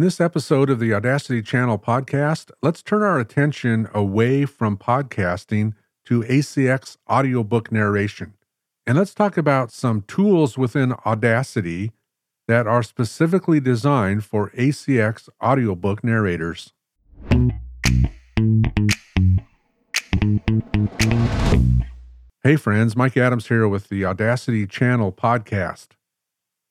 In this episode of the Audacity Channel podcast, let's turn our attention away from podcasting to ACX audiobook narration. And let's talk about some tools within Audacity that are specifically designed for ACX audiobook narrators. Hey, friends, Mike Adams here with the Audacity Channel podcast.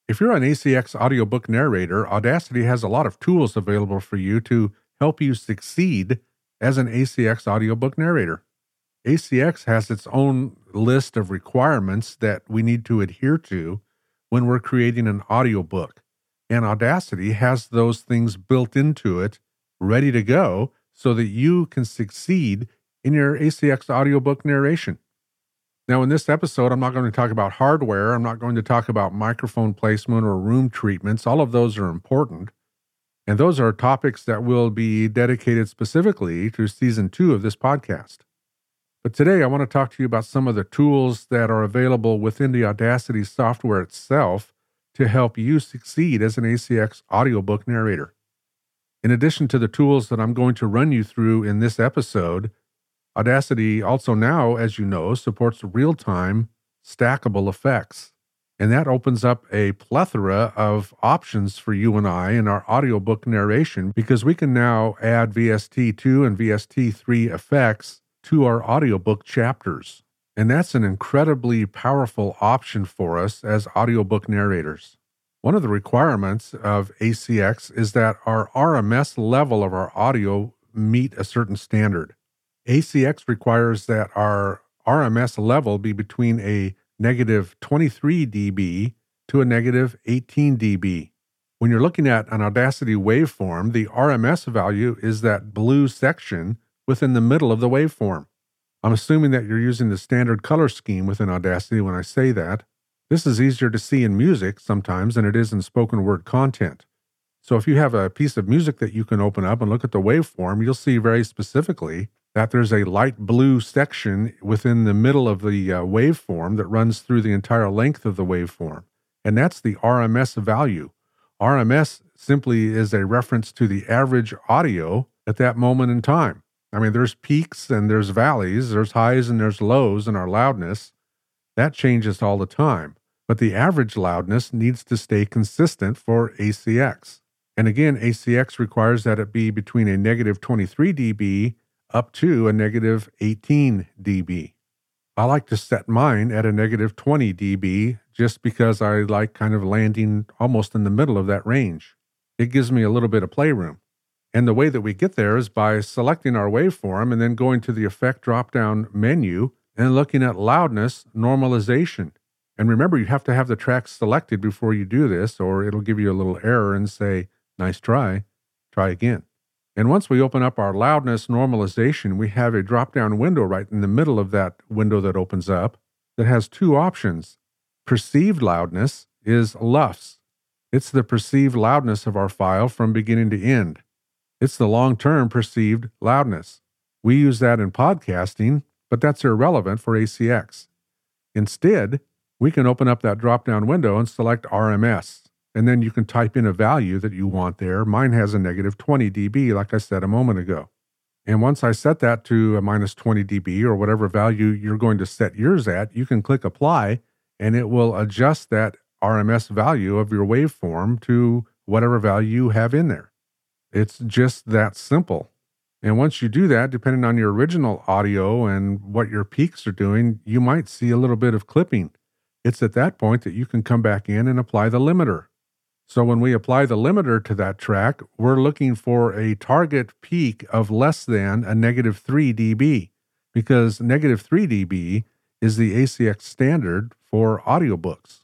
If you're an ACX audiobook narrator, Audacity has a lot of tools available for you to help you succeed as an ACX audiobook narrator. ACX has its own list of requirements that we need to adhere to when we're creating an audiobook. And Audacity has those things built into it, ready to go, so that you can succeed in your ACX audiobook narration. Now, in this episode, I'm not going to talk about hardware. I'm not going to talk about microphone placement or room treatments. All of those are important. And those are topics that will be dedicated specifically to season two of this podcast. But today, I want to talk to you about some of the tools that are available within the Audacity software itself to help you succeed as an ACX audiobook narrator. In addition to the tools that I'm going to run you through in this episode, Audacity also now, as you know, supports real time stackable effects. And that opens up a plethora of options for you and I in our audiobook narration because we can now add VST2 and VST3 effects to our audiobook chapters. And that's an incredibly powerful option for us as audiobook narrators. One of the requirements of ACX is that our RMS level of our audio meet a certain standard. ACX requires that our RMS level be between a negative 23 dB to a negative 18 dB. When you're looking at an Audacity waveform, the RMS value is that blue section within the middle of the waveform. I'm assuming that you're using the standard color scheme within Audacity when I say that. This is easier to see in music sometimes than it is in spoken word content. So if you have a piece of music that you can open up and look at the waveform, you'll see very specifically that there's a light blue section within the middle of the uh, waveform that runs through the entire length of the waveform. And that's the RMS value. RMS simply is a reference to the average audio at that moment in time. I mean, there's peaks and there's valleys, there's highs and there's lows in our loudness. That changes all the time. But the average loudness needs to stay consistent for ACX. And again, ACX requires that it be between a negative 23 dB up to a negative 18 dB. I like to set mine at a negative 20 dB just because I like kind of landing almost in the middle of that range. It gives me a little bit of playroom. And the way that we get there is by selecting our waveform and then going to the effect drop down menu and looking at loudness normalization. And remember, you have to have the track selected before you do this, or it'll give you a little error and say, nice try, try again. And once we open up our loudness normalization, we have a drop down window right in the middle of that window that opens up that has two options. Perceived loudness is LUFS. It's the perceived loudness of our file from beginning to end. It's the long term perceived loudness. We use that in podcasting, but that's irrelevant for ACX. Instead, we can open up that drop down window and select RMS and then you can type in a value that you want there. Mine has a negative 20 dB, like I said a moment ago. And once I set that to a minus 20 dB or whatever value you're going to set yours at, you can click apply and it will adjust that RMS value of your waveform to whatever value you have in there. It's just that simple. And once you do that, depending on your original audio and what your peaks are doing, you might see a little bit of clipping. It's at that point that you can come back in and apply the limiter. So when we apply the limiter to that track, we're looking for a target peak of less than a negative 3 dB because negative 3 dB is the ACX standard for audiobooks.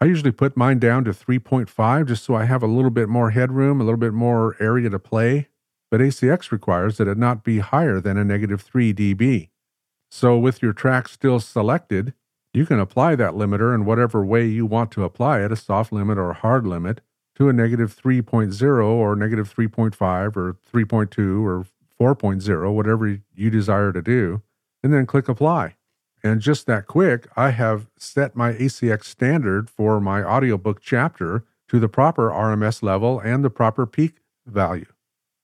I usually put mine down to 3.5 just so I have a little bit more headroom, a little bit more area to play, but ACX requires that it not be higher than a negative 3 dB. So with your track still selected, you can apply that limiter in whatever way you want to apply it, a soft limit or a hard limit to a negative 3.0 or negative 3.5 or 3.2 or 4.0, whatever you desire to do, and then click apply. And just that quick, I have set my ACX standard for my audiobook chapter to the proper RMS level and the proper peak value.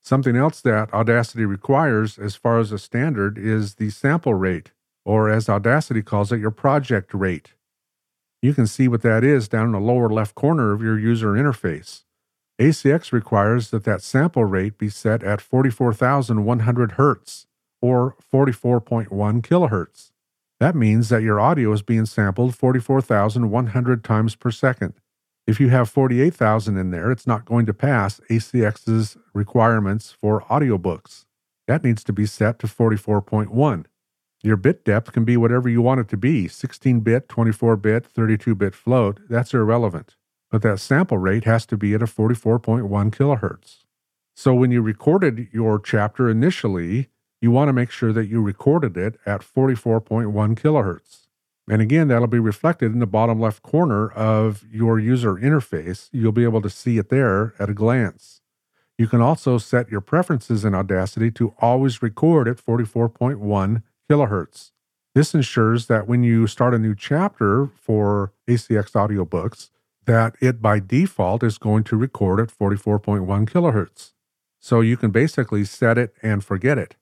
Something else that Audacity requires as far as a standard is the sample rate, or as Audacity calls it, your project rate. You can see what that is down in the lower left corner of your user interface. ACX requires that that sample rate be set at 44,100 Hertz or 44.1 kilohertz. That means that your audio is being sampled 44,100 times per second. If you have 48,000 in there, it's not going to pass ACX's requirements for audiobooks. That needs to be set to 44.1. Your bit depth can be whatever you want it to be 16 bit, 24 bit, 32 bit float. That's irrelevant. But that sample rate has to be at a 44.1 kilohertz. So when you recorded your chapter initially, you want to make sure that you recorded it at 44.1 kilohertz. And again, that'll be reflected in the bottom left corner of your user interface. You'll be able to see it there at a glance. You can also set your preferences in Audacity to always record at 44.1 kilohertz. This ensures that when you start a new chapter for ACX audiobooks, that it by default is going to record at 44.1 kilohertz. So you can basically set it and forget it.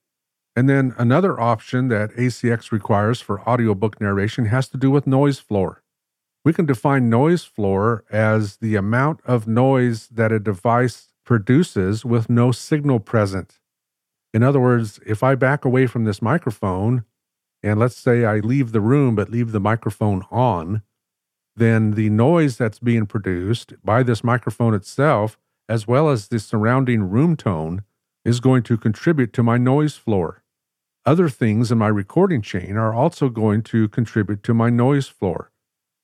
And then another option that ACX requires for audiobook narration has to do with noise floor. We can define noise floor as the amount of noise that a device produces with no signal present. In other words, if I back away from this microphone and let's say I leave the room but leave the microphone on, then the noise that's being produced by this microphone itself, as well as the surrounding room tone, is going to contribute to my noise floor. Other things in my recording chain are also going to contribute to my noise floor.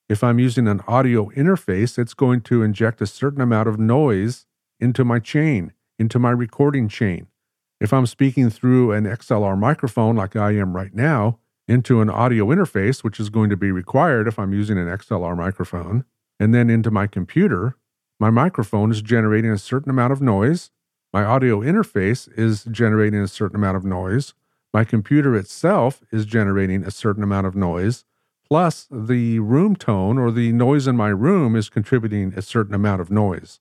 If I'm using an audio interface, it's going to inject a certain amount of noise into my chain, into my recording chain. If I'm speaking through an XLR microphone like I am right now, into an audio interface, which is going to be required if I'm using an XLR microphone, and then into my computer, my microphone is generating a certain amount of noise. My audio interface is generating a certain amount of noise. My computer itself is generating a certain amount of noise, plus the room tone or the noise in my room is contributing a certain amount of noise.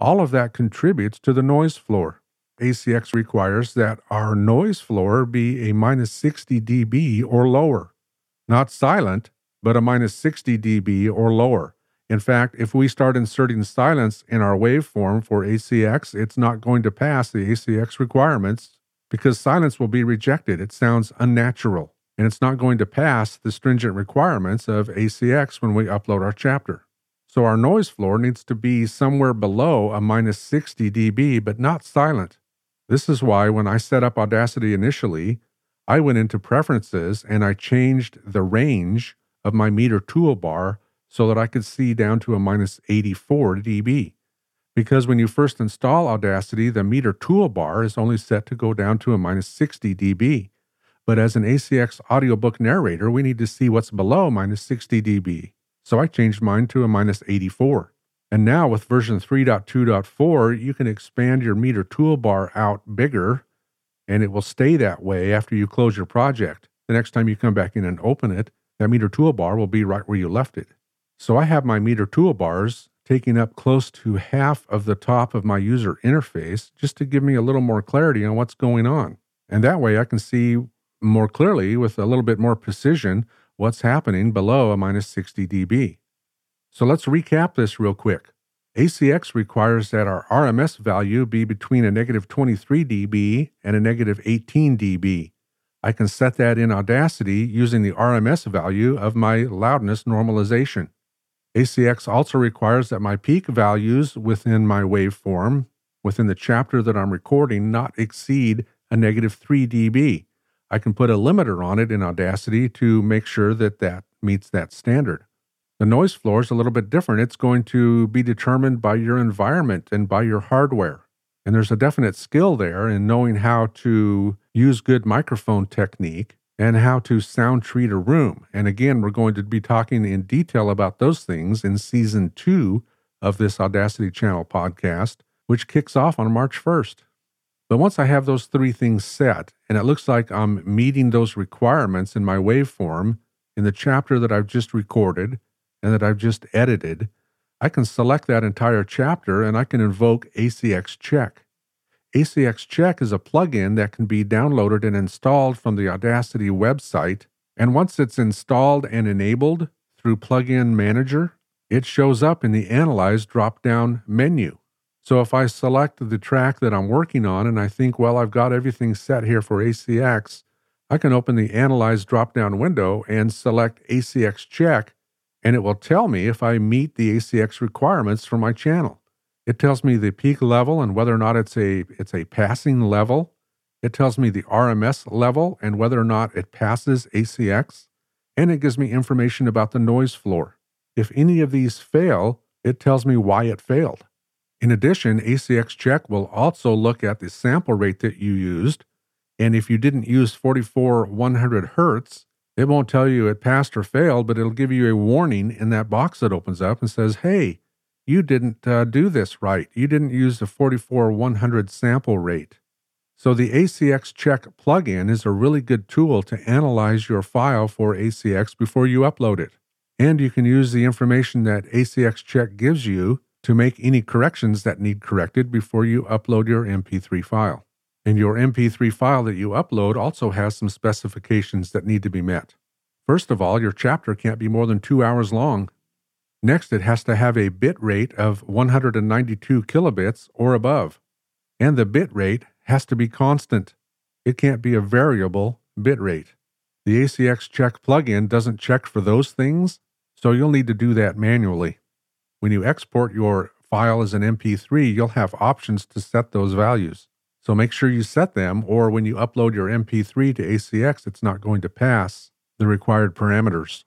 All of that contributes to the noise floor. ACX requires that our noise floor be a minus 60 dB or lower. Not silent, but a minus 60 dB or lower. In fact, if we start inserting silence in our waveform for ACX, it's not going to pass the ACX requirements because silence will be rejected. It sounds unnatural, and it's not going to pass the stringent requirements of ACX when we upload our chapter. So our noise floor needs to be somewhere below a minus 60 dB, but not silent. This is why when I set up Audacity initially, I went into preferences and I changed the range of my meter toolbar so that I could see down to a minus 84 dB because when you first install Audacity, the meter toolbar is only set to go down to a minus 60 dB. But as an ACX audiobook narrator, we need to see what's below minus 60 dB. So I changed mine to a minus 84. And now with version 3.2.4, you can expand your meter toolbar out bigger, and it will stay that way after you close your project. The next time you come back in and open it, that meter toolbar will be right where you left it. So I have my meter toolbars taking up close to half of the top of my user interface just to give me a little more clarity on what's going on. And that way I can see more clearly with a little bit more precision what's happening below a minus 60 dB. So let's recap this real quick. ACX requires that our RMS value be between a negative 23 dB and a negative 18 dB. I can set that in Audacity using the RMS value of my loudness normalization. ACX also requires that my peak values within my waveform, within the chapter that I'm recording, not exceed a negative 3 dB. I can put a limiter on it in Audacity to make sure that that meets that standard. The noise floor is a little bit different. It's going to be determined by your environment and by your hardware. And there's a definite skill there in knowing how to use good microphone technique and how to sound treat a room. And again, we're going to be talking in detail about those things in season two of this Audacity Channel podcast, which kicks off on March 1st. But once I have those three things set, and it looks like I'm meeting those requirements in my waveform in the chapter that I've just recorded and that I've just edited, I can select that entire chapter and I can invoke ACX check. ACX Check is a plugin that can be downloaded and installed from the Audacity website. And once it's installed and enabled through Plugin Manager, it shows up in the Analyze drop down menu. So if I select the track that I'm working on and I think, well, I've got everything set here for ACX, I can open the Analyze drop down window and select ACX Check, and it will tell me if I meet the ACX requirements for my channel. It tells me the peak level and whether or not it's a it's a passing level. It tells me the RMS level and whether or not it passes ACX, and it gives me information about the noise floor. If any of these fail, it tells me why it failed. In addition, ACX Check will also look at the sample rate that you used, and if you didn't use 44 100 hertz, it won't tell you it passed or failed, but it'll give you a warning in that box that opens up and says, "Hey, you didn't uh, do this right. You didn't use the 44 100 sample rate. So the ACX Check plugin is a really good tool to analyze your file for ACX before you upload it. And you can use the information that ACX Check gives you to make any corrections that need corrected before you upload your MP3 file. And your MP3 file that you upload also has some specifications that need to be met. First of all, your chapter can't be more than two hours long Next, it has to have a bit rate of 192 kilobits or above, and the bit rate has to be constant. It can't be a variable bit rate. The ACX Check plugin doesn't check for those things, so you'll need to do that manually. When you export your file as an MP3, you'll have options to set those values. So make sure you set them, or when you upload your MP3 to ACX, it's not going to pass the required parameters.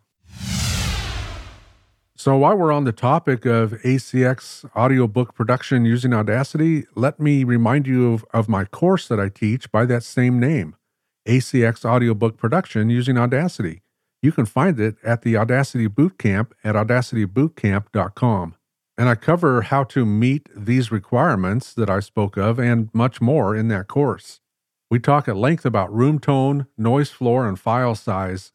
So, while we're on the topic of ACX audiobook production using Audacity, let me remind you of, of, my course that I teach by that same name ACX Audiobook Production using Audacity. You can find it at the Audacity Bootcamp at audacitybootcamp.com. And I cover how to meet these requirements that I spoke of and much more in that course. We talk at length about room tone, noise floor, and file size.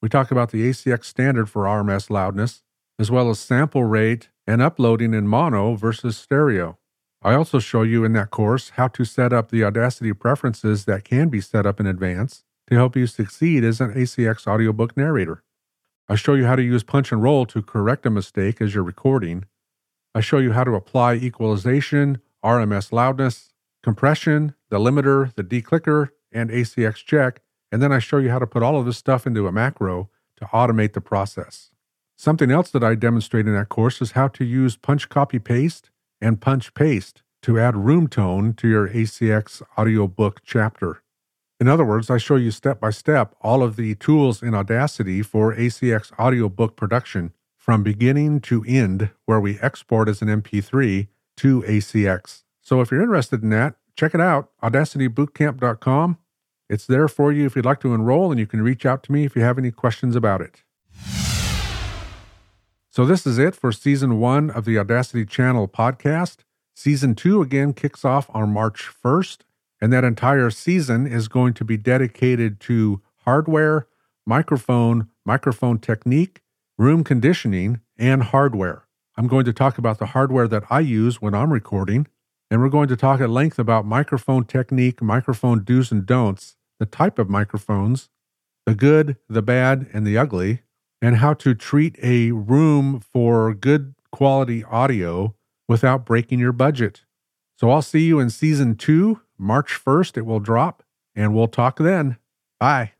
We talk about the ACX standard for RMS loudness as well as sample rate and uploading in mono versus stereo. I also show you in that course how to set up the Audacity preferences that can be set up in advance to help you succeed as an ACX audiobook narrator. I show you how to use punch and roll to correct a mistake as you're recording. I show you how to apply equalization, RMS loudness, compression, the limiter, the declicker, and ACX check, and then I show you how to put all of this stuff into a macro to automate the process. Something else that I demonstrate in that course is how to use punch copy paste and punch paste to add room tone to your ACX audiobook chapter. In other words, I show you step by step all of the tools in Audacity for ACX audiobook production from beginning to end, where we export as an MP3 to ACX. So if you're interested in that, check it out, audacitybootcamp.com. It's there for you if you'd like to enroll, and you can reach out to me if you have any questions about it. So, this is it for season one of the Audacity Channel podcast. Season two again kicks off on March 1st, and that entire season is going to be dedicated to hardware, microphone, microphone technique, room conditioning, and hardware. I'm going to talk about the hardware that I use when I'm recording, and we're going to talk at length about microphone technique, microphone do's and don'ts, the type of microphones, the good, the bad, and the ugly, and how to treat a room for good quality audio without breaking your budget. So I'll see you in season two, March 1st, it will drop, and we'll talk then. Bye.